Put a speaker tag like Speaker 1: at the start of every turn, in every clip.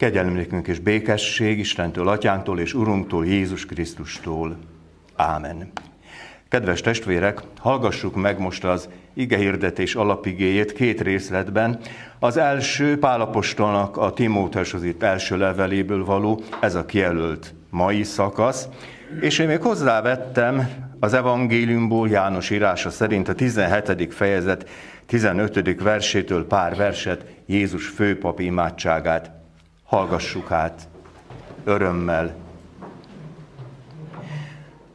Speaker 1: Kegyelmükünk és békesség Istentől, Atyánktól és Urunktól, Jézus Krisztustól. Ámen. Kedves testvérek, hallgassuk meg most az ige hirdetés alapigéjét két részletben. Az első Pálapostolnak a Timóteushoz itt első leveléből való, ez a kijelölt mai szakasz, és én még hozzávettem az evangéliumból János írása szerint a 17. fejezet 15. versétől pár verset, Jézus főpap imádságát. Hallgassuk át örömmel.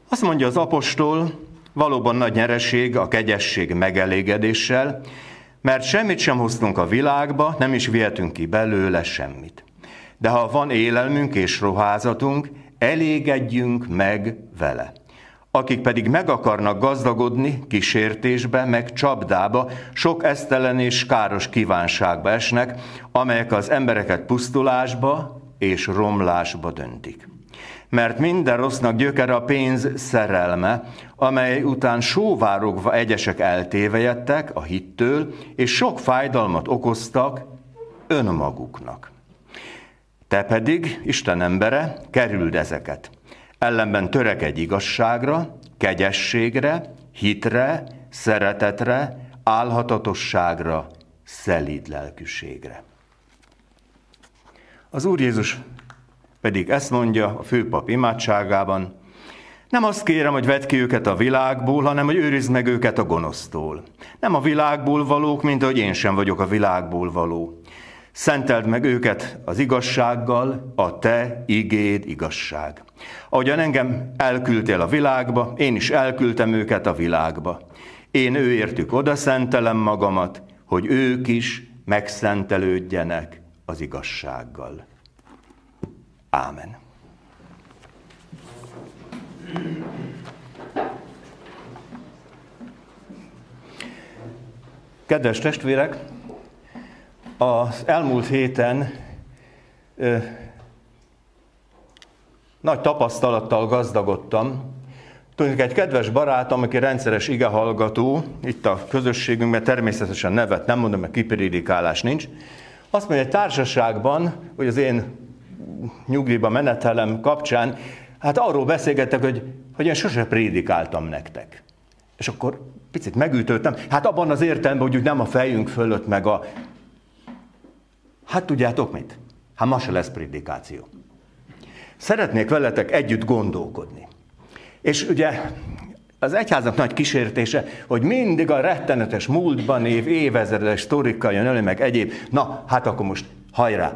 Speaker 1: Azt mondja az apostol, valóban nagy nyereség a kegyesség megelégedéssel, mert semmit sem hoztunk a világba, nem is vihetünk ki belőle semmit. De ha van élelmünk és ruházatunk, elégedjünk meg vele akik pedig meg akarnak gazdagodni kísértésbe, meg csapdába, sok esztelen és káros kívánságba esnek, amelyek az embereket pusztulásba és romlásba döntik. Mert minden rossznak gyökere a pénz szerelme, amely után sóvárogva egyesek eltévejettek a hittől, és sok fájdalmat okoztak önmaguknak. Te pedig, Isten embere, kerüld ezeket – Ellenben törekedj igazságra, kegyességre, hitre, szeretetre, álhatatosságra, szelíd lelkűségre. Az Úr Jézus pedig ezt mondja a főpap imádságában, nem azt kérem, hogy vedd ki őket a világból, hanem hogy őrizd meg őket a gonosztól. Nem a világból valók, mint ahogy én sem vagyok a világból való. Szenteld meg őket az igazsággal, a te igéd igazság. Ahogyan engem elküldtél a világba, én is elküldtem őket a világba. Én őértük oda szentelem magamat, hogy ők is megszentelődjenek az igazsággal. Ámen. Kedves testvérek, az elmúlt héten ö, nagy tapasztalattal gazdagodtam. Tudjuk, egy kedves barátom, aki rendszeres igehallgató, itt a közösségünkben természetesen nevet nem mondom, mert kiprédikálás nincs, azt mondja, egy társaságban, hogy az én nyugdíjba menetelem kapcsán, hát arról beszélgettek, hogy, hogy én sose prédikáltam nektek. És akkor picit megütöttem, hát abban az értelemben, hogy úgy nem a fejünk fölött, meg a Hát tudjátok mit? Hát ma se lesz prédikáció. Szeretnék veletek együtt gondolkodni. És ugye az egyháznak nagy kísértése, hogy mindig a rettenetes múltban év, évezredes sztorikkal jön elő, meg egyéb. Na, hát akkor most hajrá,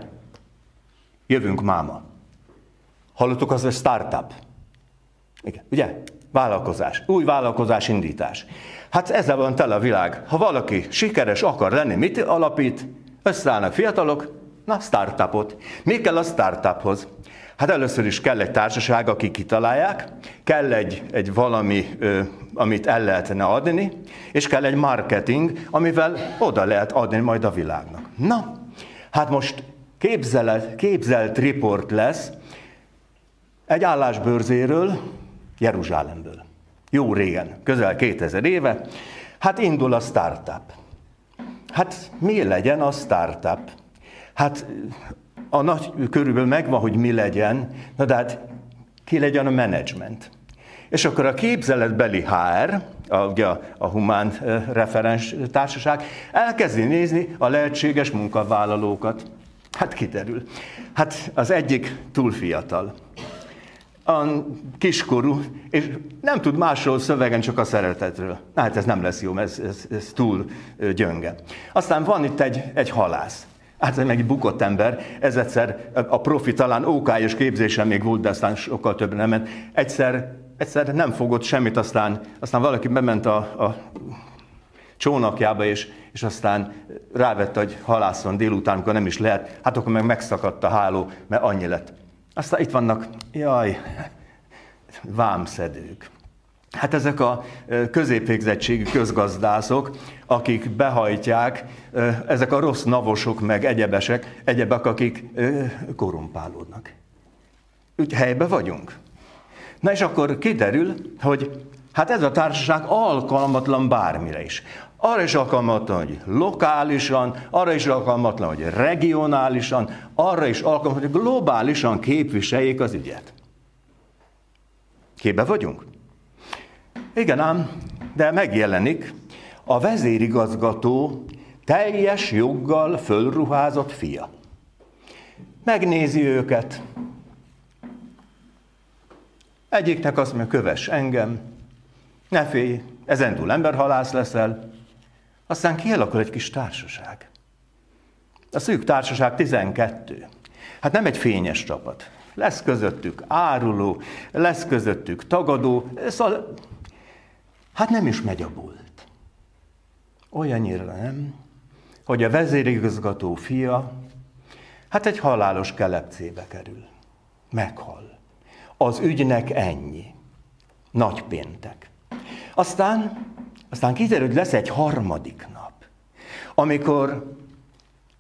Speaker 1: jövünk máma. Hallottuk az, hogy startup. Igen, ugye? Vállalkozás, új vállalkozás indítás. Hát ezzel van tele a világ. Ha valaki sikeres akar lenni, mit alapít? Összeállnak fiatalok, na, startupot. Mi kell a startuphoz? Hát először is kell egy társaság, akik kitalálják, kell egy, egy valami, ö, amit el lehetne adni, és kell egy marketing, amivel oda lehet adni majd a világnak. Na, hát most képzelet, képzelt riport lesz egy állásbőrzéről, Jeruzsálemből. Jó régen, közel 2000 éve. Hát indul a startup. Hát mi legyen a startup? Hát a nagy körülbelül megvan, hogy mi legyen, na de hát ki legyen a menedzsment. És akkor a képzeletbeli HR, a, ugye a, a humán referens társaság, elkezdi nézni a lehetséges munkavállalókat. Hát kiderül. Hát az egyik túl fiatal a kiskorú, és nem tud másról szövegen, csak a szeretetről. Na hát ez nem lesz jó, ez, ez, ez túl gyönge. Aztán van itt egy, egy halász. Hát ez meg egy bukott ember, ez egyszer a profi talán OK-s képzésen még volt, de aztán sokkal több nem ment. Egyszer, egyszer nem fogott semmit, aztán, aztán valaki bement a, a csónakjába, és, és aztán rávett, hogy halászon délután, amikor nem is lehet, hát akkor meg megszakadt a háló, mert annyi lett. Aztán itt vannak, jaj, vámszedők. Hát ezek a középvégzettségű közgazdászok, akik behajtják, ezek a rossz navosok, meg egyebesek, egyebek, akik korumpálódnak. Úgy helybe vagyunk. Na és akkor kiderül, hogy hát ez a társaság alkalmatlan bármire is. Arra is alkalmatlan, hogy lokálisan, arra is alkalmatlan, hogy regionálisan, arra is alkalmatlan, hogy globálisan képviseljék az ügyet. Képbe vagyunk? Igen ám, de megjelenik a vezérigazgató teljes joggal fölruházott fia. Megnézi őket. Egyiknek azt mondja, köves engem, ne félj, ezentúl emberhalász leszel. Aztán kialakul egy kis társaság. A szűk társaság 12. Hát nem egy fényes csapat. Lesz közöttük áruló, lesz közöttük tagadó, szóval hát nem is megy a bult. Olyannyira nem, hogy a vezérigazgató fia hát egy halálos kelepcébe kerül. Meghal. Az ügynek ennyi. Nagy péntek. Aztán, aztán kiderül, hogy lesz egy harmadik nap, amikor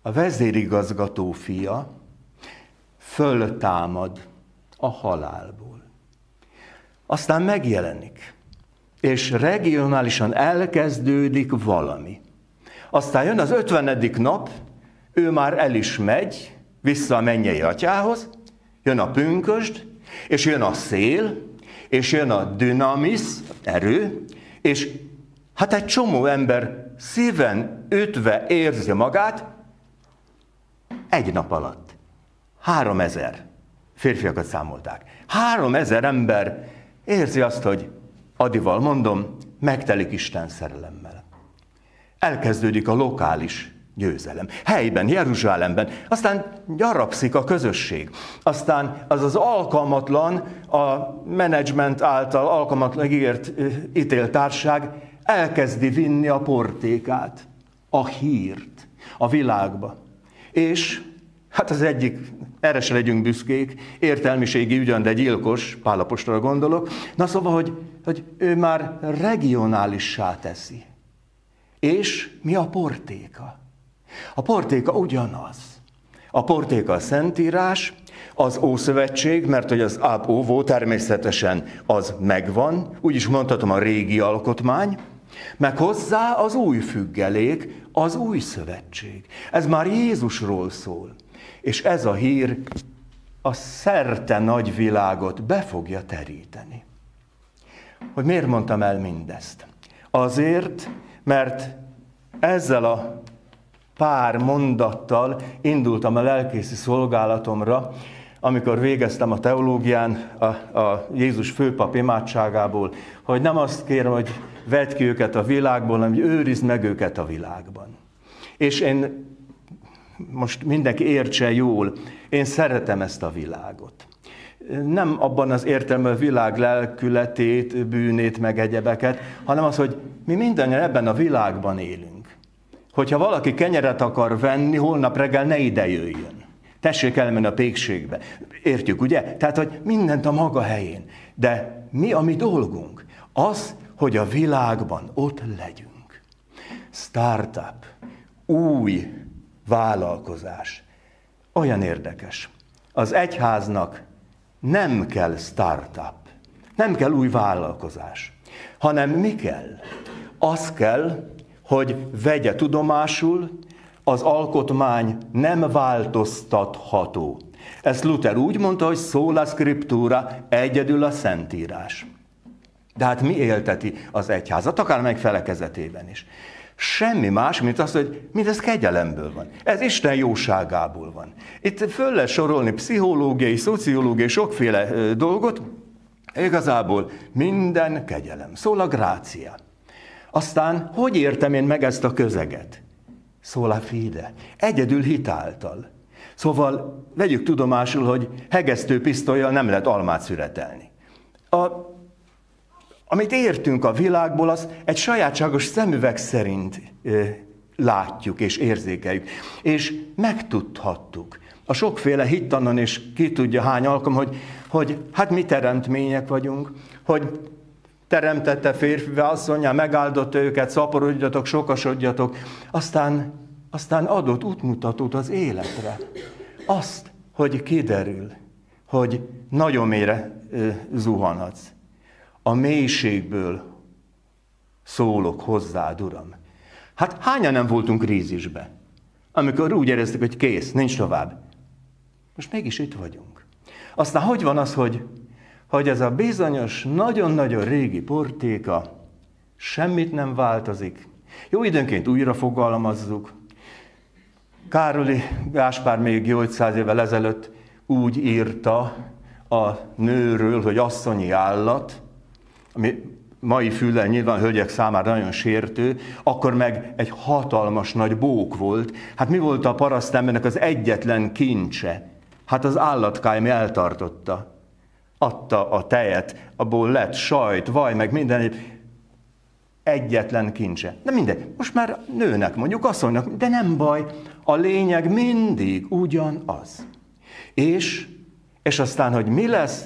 Speaker 1: a vezérigazgató fia föltámad a halálból. Aztán megjelenik, és regionálisan elkezdődik valami. Aztán jön az ötvenedik nap, ő már el is megy, vissza a mennyei atyához, jön a pünkösd, és jön a szél, és jön a dynamis, erő, és hát egy csomó ember szíven ütve érzi magát egy nap alatt. Három ezer férfiakat számolták. Három ezer ember érzi azt, hogy Adival mondom, megtelik Isten szerelemmel. Elkezdődik a lokális győzelem. Helyben, Jeruzsálemben. Aztán gyarapszik a közösség. Aztán az az alkalmatlan, a menedzsment által alkalmatlan ígért ítéltárság elkezdi vinni a portékát, a hírt a világba. És hát az egyik, erre se legyünk büszkék, értelmiségi ugyan, de gyilkos, Pálapostra gondolok. Na szóval, hogy, hogy ő már regionálissá teszi. És mi a portéka? A portéka ugyanaz. A portéka a Szentírás, az Ószövetség, mert hogy az áb óvó természetesen az megvan, úgy is mondhatom a régi alkotmány, meg hozzá az új függelék, az új szövetség. Ez már Jézusról szól. És ez a hír a szerte nagy világot be fogja teríteni. Hogy miért mondtam el mindezt? Azért, mert ezzel a pár mondattal indultam a lelkészi szolgálatomra, amikor végeztem a teológián a, a Jézus főpap imádságából, hogy nem azt kérem, hogy vedd ki őket a világból, hanem hogy őrizd meg őket a világban. És én most mindenki értse jól, én szeretem ezt a világot. Nem abban az értelme a világ lelkületét, bűnét, meg egyebeket, hanem az, hogy mi mindannyian ebben a világban élünk hogyha valaki kenyeret akar venni, holnap reggel ne ide jöjjön. Tessék elmenni a pékségbe. Értjük, ugye? Tehát, hogy mindent a maga helyén. De mi a mi dolgunk? Az, hogy a világban ott legyünk. Startup, új vállalkozás. Olyan érdekes. Az egyháznak nem kell startup, nem kell új vállalkozás, hanem mi kell? Az kell, hogy vegye tudomásul, az alkotmány nem változtatható. Ezt Luther úgy mondta, hogy szóla scriptura, egyedül a szentírás. De hát mi élteti az egyházat, akár meg felekezetében is? Semmi más, mint az, hogy mindez kegyelemből van. Ez Isten jóságából van. Itt föl lehet sorolni pszichológiai, szociológiai, sokféle dolgot, igazából minden kegyelem. Szól a grácia. Aztán, hogy értem én meg ezt a közeget? Szól a fide. Egyedül hitáltal. Szóval vegyük tudomásul, hogy hegesztő pisztolyjal nem lehet almát szüretelni. A, amit értünk a világból, az egy sajátságos szemüveg szerint látjuk és érzékeljük. És megtudhattuk a sokféle hittanon, és ki tudja hány alkalom, hogy, hogy hát mi teremtmények vagyunk, hogy teremtette férfivel, asszonyá, megáldotta őket, szaporodjatok, sokasodjatok, aztán, aztán adott útmutatót az életre. Azt, hogy kiderül, hogy nagyon mélyre zuhanhatsz. A mélységből szólok hozzád, Uram. Hát hányan nem voltunk krízisbe? Amikor úgy éreztük, hogy kész, nincs tovább. Most mégis itt vagyunk. Aztán hogy van az, hogy, hogy ez a bizonyos, nagyon-nagyon régi portéka semmit nem változik. Jó időnként újra fogalmazzuk. Károli Gáspár még 800 évvel ezelőtt úgy írta a nőről, hogy asszonyi állat, ami mai füllel nyilván hölgyek számára nagyon sértő, akkor meg egy hatalmas nagy bók volt. Hát mi volt a parasztembernek az egyetlen kincse? Hát az állatkájmi eltartotta. Adta a tejet, abból lett sajt, vaj, meg minden egyetlen kincse. De mindegy, most már nőnek mondjuk, asszonynak, de nem baj, a lényeg mindig ugyanaz. És, és aztán, hogy mi lesz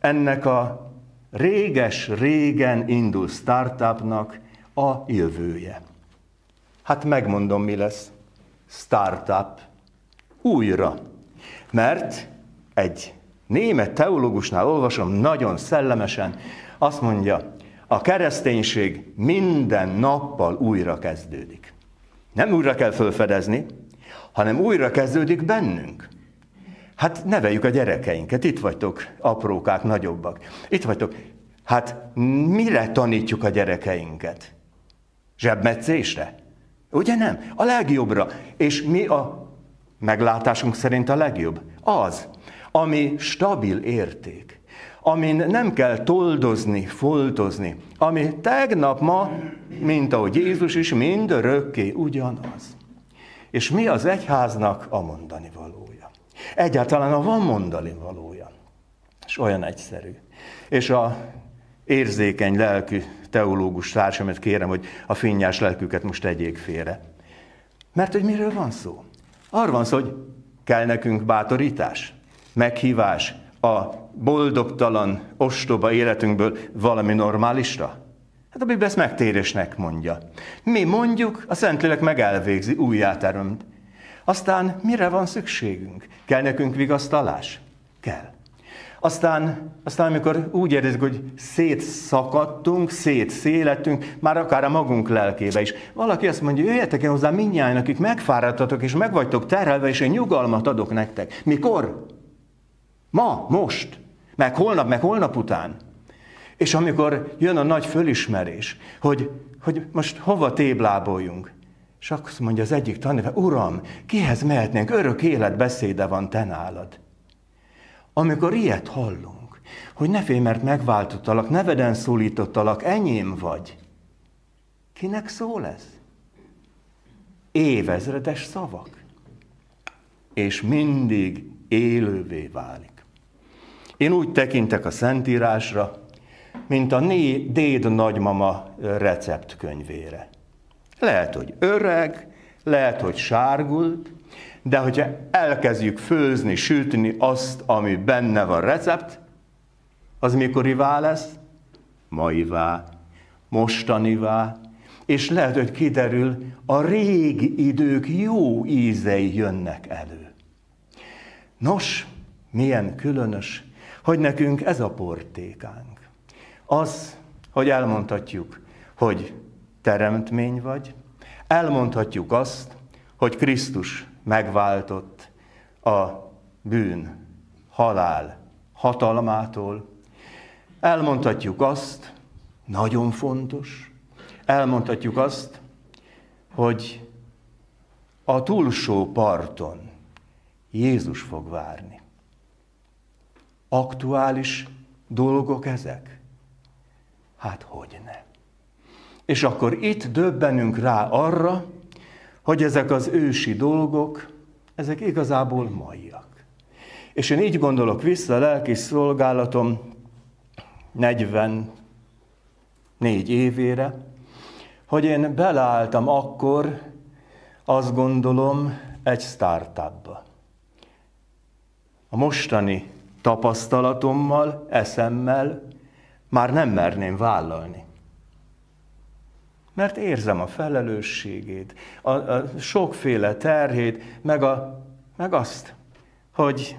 Speaker 1: ennek a réges-régen indul startupnak a jövője. Hát megmondom, mi lesz. Startup újra. Mert egy német teológusnál olvasom nagyon szellemesen, azt mondja, a kereszténység minden nappal újra kezdődik. Nem újra kell felfedezni, hanem újra kezdődik bennünk. Hát neveljük a gyerekeinket, itt vagytok, aprókák, nagyobbak. Itt vagytok. Hát mire tanítjuk a gyerekeinket? Zsebmetszésre? Ugye nem? A legjobbra. És mi a meglátásunk szerint a legjobb? Az, ami stabil érték, amin nem kell toldozni, foltozni, ami tegnap, ma, mint ahogy Jézus is, mind örökké ugyanaz. És mi az egyháznak a mondani valója? Egyáltalán a van mondani valója. És olyan egyszerű. És a érzékeny lelkű teológus társamat kérem, hogy a finnyás lelküket most tegyék félre. Mert hogy miről van szó? Arról van szó, hogy kell nekünk bátorítás, meghívás a boldogtalan, ostoba életünkből valami normálisra? Hát a Biblia ezt megtérésnek mondja. Mi mondjuk, a Szentlélek meg elvégzi, újjáteremт. Aztán mire van szükségünk? Kell nekünk vigasztalás? Kell. Aztán, aztán amikor úgy érezzük, hogy szétszakadtunk, szétszélettünk, már akár a magunk lelkébe is. Valaki azt mondja, jöjjetek el hozzá mindjárt, akik megfáradtatok, és meg vagytok terhelve, és én nyugalmat adok nektek. Mikor? Ma, most, meg holnap, meg holnap után. És amikor jön a nagy fölismerés, hogy, hogy most hova tébláboljunk, és akkor mondja az egyik tanítva, Uram, kihez mehetnénk, örök élet beszéde van te nálad. Amikor ilyet hallunk, hogy ne félj, mert megváltottalak, neveden szólítottalak, enyém vagy. Kinek szól ez? Évezredes szavak. És mindig élővé válik. Én úgy tekintek a Szentírásra, mint a né, déd nagymama receptkönyvére. Lehet, hogy öreg, lehet, hogy sárgult, de hogyha elkezdjük főzni, sütni azt, ami benne van recept, az mikorivá lesz? Maivá, mostanivá, és lehet, hogy kiderül, a régi idők jó ízei jönnek elő. Nos, milyen különös, hogy nekünk ez a portékánk. Az, hogy elmondhatjuk, hogy teremtmény vagy, elmondhatjuk azt, hogy Krisztus megváltott a bűn, halál hatalmától. Elmondhatjuk azt, nagyon fontos, elmondhatjuk azt, hogy a túlsó parton Jézus fog várni. Aktuális dolgok ezek? Hát hogy ne. És akkor itt döbbenünk rá arra, hogy ezek az ősi dolgok, ezek igazából maiak. És én így gondolok vissza a lelki szolgálatom 44 évére, hogy én beleálltam akkor, azt gondolom, egy startupba. A mostani tapasztalatommal, eszemmel már nem merném vállalni mert érzem a felelősségét, a, a sokféle terhét, meg, a, meg azt, hogy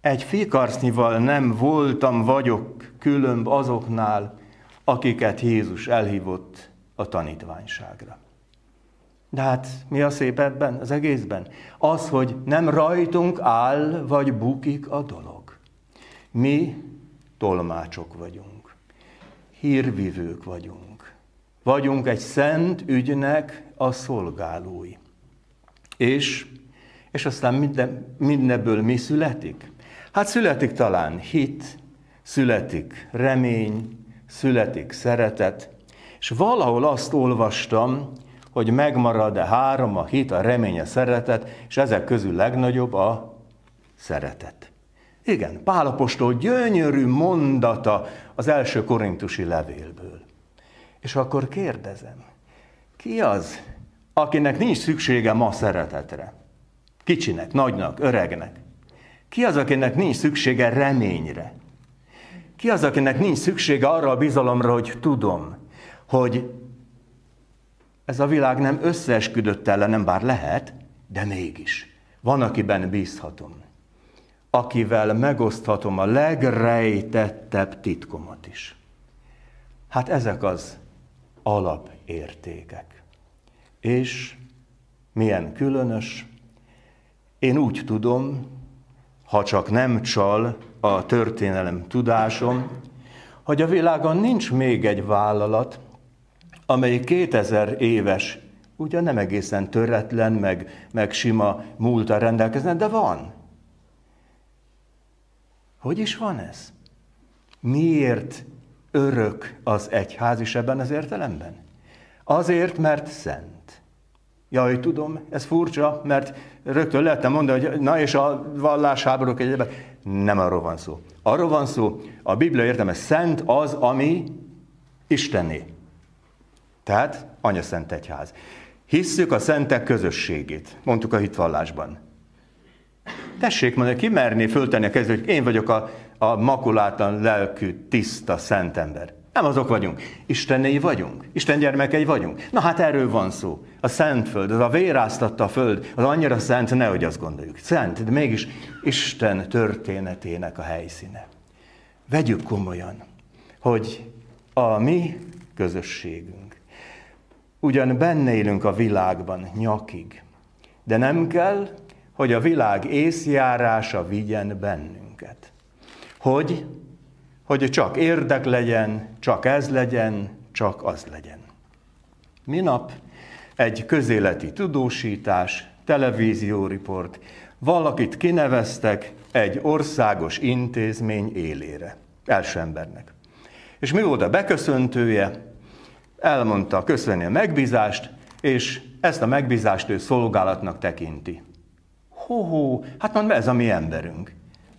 Speaker 1: egy fikarcnyival nem voltam, vagyok különb azoknál, akiket Jézus elhívott a tanítványságra. De hát mi a szép ebben, az egészben? Az, hogy nem rajtunk áll vagy bukik a dolog. Mi tolmácsok vagyunk, hírvivők vagyunk. Vagyunk egy szent ügynek a szolgálói. És, és aztán minden, mindenből mi születik? Hát születik talán hit, születik remény, születik szeretet, és valahol azt olvastam, hogy megmarad-e három, a hit, a remény, a szeretet, és ezek közül legnagyobb a szeretet. Igen, Pálapostól gyönyörű mondata az első korintusi levélből. És akkor kérdezem, ki az, akinek nincs szüksége ma szeretetre? Kicsinek, nagynak, öregnek. Ki az, akinek nincs szüksége reményre? Ki az, akinek nincs szüksége arra a bizalomra, hogy tudom, hogy ez a világ nem összeesküdött ellenem, bár lehet, de mégis. Van, akiben bízhatom. Akivel megoszthatom a legrejtettebb titkomat is. Hát ezek az alapértékek. És milyen különös, én úgy tudom, ha csak nem csal a történelem tudásom, hogy a világon nincs még egy vállalat, amely 2000 éves, ugye nem egészen töretlen, meg, meg sima múlta rendelkezne, de van. Hogy is van ez? Miért örök az egyház is ebben az értelemben? Azért, mert szent. Jaj, tudom, ez furcsa, mert rögtön lehetne mondani, hogy na és a vallásháborúk egyébben. Nem arról van szó. Arról van szó, a Biblia értelme szent az, ami Istené. Tehát Anya Szent Egyház. Hisszük a szentek közösségét, mondtuk a hitvallásban. Tessék mondani, ki merné föltenni a kezét, hogy én vagyok a, a makulátlan lelkű, tiszta, szent ember. Nem azok vagyunk. Istennéi vagyunk. Isten gyermekei vagyunk. Na hát erről van szó. A szent föld, az a véráztatta a föld, az annyira szent, nehogy azt gondoljuk. Szent, de mégis Isten történetének a helyszíne. Vegyük komolyan, hogy a mi közösségünk, ugyan benne élünk a világban nyakig, de nem kell, hogy a világ észjárása vigyen bennünket. Hogy hogy csak érdek legyen, csak ez legyen, csak az legyen. Minap egy közéleti tudósítás, televízióriport, valakit kineveztek egy országos intézmény élére, első embernek. És mi volt a beköszöntője? Elmondta köszönni a megbízást, és ezt a megbízást ő szolgálatnak tekinti. Hó, hát mondom, ez a mi emberünk.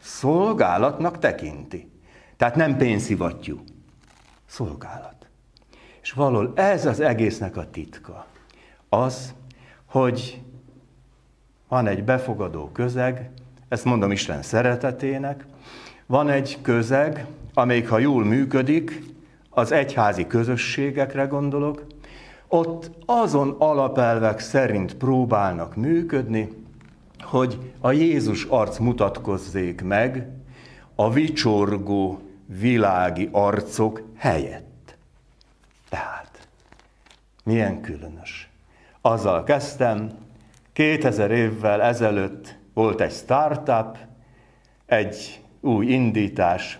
Speaker 1: Szolgálatnak tekinti. Tehát nem pénzszivattyú. Szolgálat. És való ez az egésznek a titka. Az, hogy van egy befogadó közeg, ezt mondom Isten szeretetének, van egy közeg, amelyik ha jól működik, az egyházi közösségekre gondolok, ott azon alapelvek szerint próbálnak működni, hogy a Jézus arc mutatkozzék meg a vicsorgó világi arcok helyett. Tehát, milyen különös. Azzal kezdtem, 2000 évvel ezelőtt volt egy startup, egy új indítás.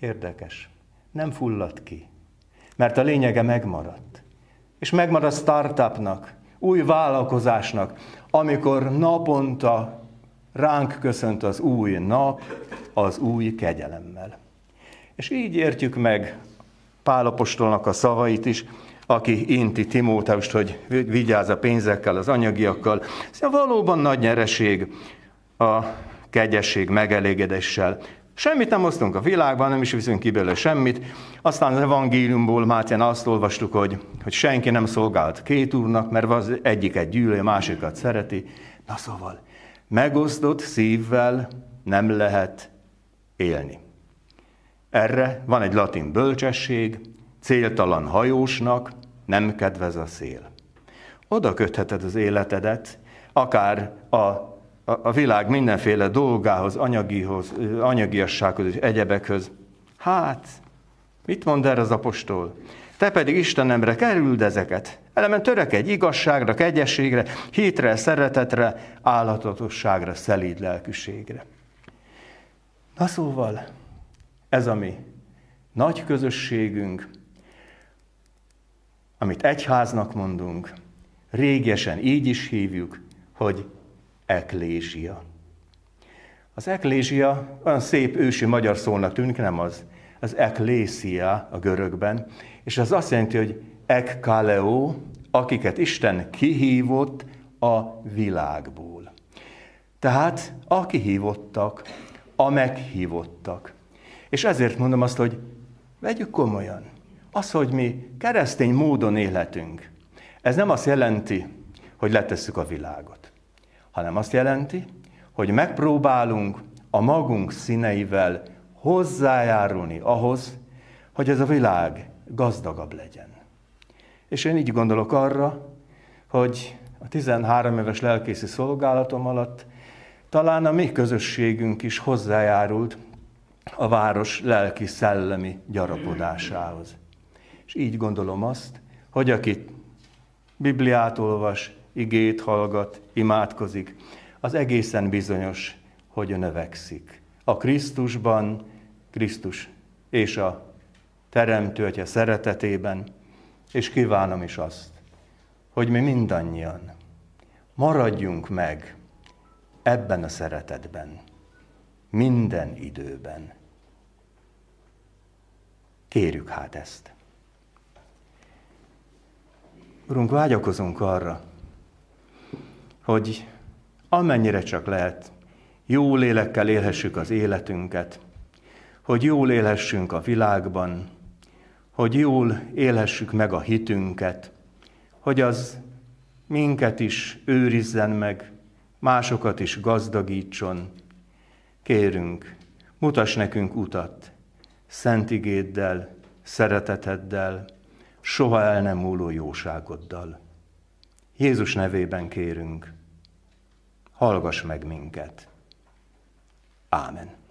Speaker 1: Érdekes. Nem fulladt ki. Mert a lényege megmaradt. És megmarad a startupnak, új vállalkozásnak, amikor naponta ránk köszönt az új nap, az új kegyelemmel. És így értjük meg Pálapostolnak a szavait is, aki inti Timóteust, hogy vigyázz a pénzekkel, az anyagiakkal. Szóval valóban nagy nyereség a kegyesség megelégedéssel. Semmit nem osztunk a világban, nem is viszünk ki belőle semmit. Aztán az evangéliumból Mátyán azt olvastuk, hogy, hogy senki nem szolgált két úrnak, mert az egyiket gyűlöli, a másikat szereti. Na szóval, megosztott szívvel nem lehet élni. Erre van egy latin bölcsesség, céltalan hajósnak nem kedvez a szél. Oda kötheted az életedet, akár a, a, világ mindenféle dolgához, anyagihoz, anyagiassághoz és egyebekhez. Hát, mit mond erre az apostol? Te pedig Istenemre kerüld ezeket. Elemen törekedj igazságra, kegyességre, hétre, szeretetre, állatatosságra, szelíd lelkűségre. Na szóval, ez a mi nagy közösségünk, amit egyháznak mondunk, régesen így is hívjuk, hogy eklézsia. Az eklézsia olyan szép ősi magyar szónak tűnik, nem az. Az eklésia a görögben, és az azt jelenti, hogy ekkaleo, akiket Isten kihívott a világból. Tehát a kihívottak, a meghívottak. És ezért mondom azt, hogy vegyük komolyan. Az, hogy mi keresztény módon életünk, ez nem azt jelenti, hogy letesszük a világot, hanem azt jelenti, hogy megpróbálunk a magunk színeivel hozzájárulni ahhoz, hogy ez a világ gazdagabb legyen. És én így gondolok arra, hogy a 13 éves lelkészi szolgálatom alatt talán a mi közösségünk is hozzájárult a város lelki szellemi gyarapodásához. És így gondolom azt, hogy aki Bibliát olvas, igét hallgat, imádkozik, az egészen bizonyos, hogy növekszik. A Krisztusban, Krisztus és a Teremtő Atya szeretetében, és kívánom is azt, hogy mi mindannyian maradjunk meg ebben a szeretetben, minden időben. Kérjük hát ezt. Urunk, vágyakozunk arra, hogy amennyire csak lehet, jó lélekkel élhessük az életünket, hogy jól élhessünk a világban, hogy jól élhessük meg a hitünket, hogy az minket is őrizzen meg, másokat is gazdagítson. Kérünk, mutass nekünk utat, szent igéddel, szereteteddel, soha el nem múló jóságoddal. Jézus nevében kérünk, hallgass meg minket. Ámen.